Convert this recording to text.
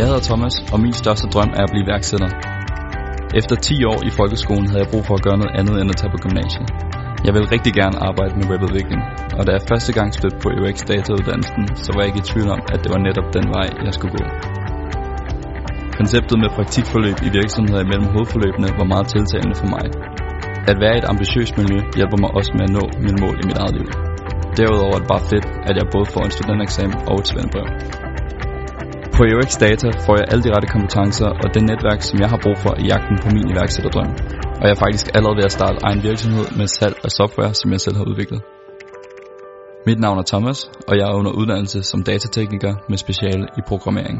Jeg hedder Thomas, og min største drøm er at blive iværksætter. Efter 10 år i folkeskolen havde jeg brug for at gøre noget andet end at tage på gymnasiet. Jeg ville rigtig gerne arbejde med webudvikling, og da jeg første gang stødte på UX datauddannelsen, så var jeg ikke i tvivl om, at det var netop den vej, jeg skulle gå. Konceptet med praktikforløb i virksomheder imellem hovedforløbene var meget tiltalende for mig. At være i et ambitiøst miljø hjælper mig også med at nå mine mål i mit eget liv. Derudover er det bare fedt, at jeg både får en studentereksamen og et svendbrev. På UX Data får jeg alle de rette kompetencer og det netværk, som jeg har brug for i jagten på min iværksætterdrøm. Og jeg er faktisk allerede ved at starte egen virksomhed med salg af software, som jeg selv har udviklet. Mit navn er Thomas, og jeg er under uddannelse som datatekniker med speciale i programmering.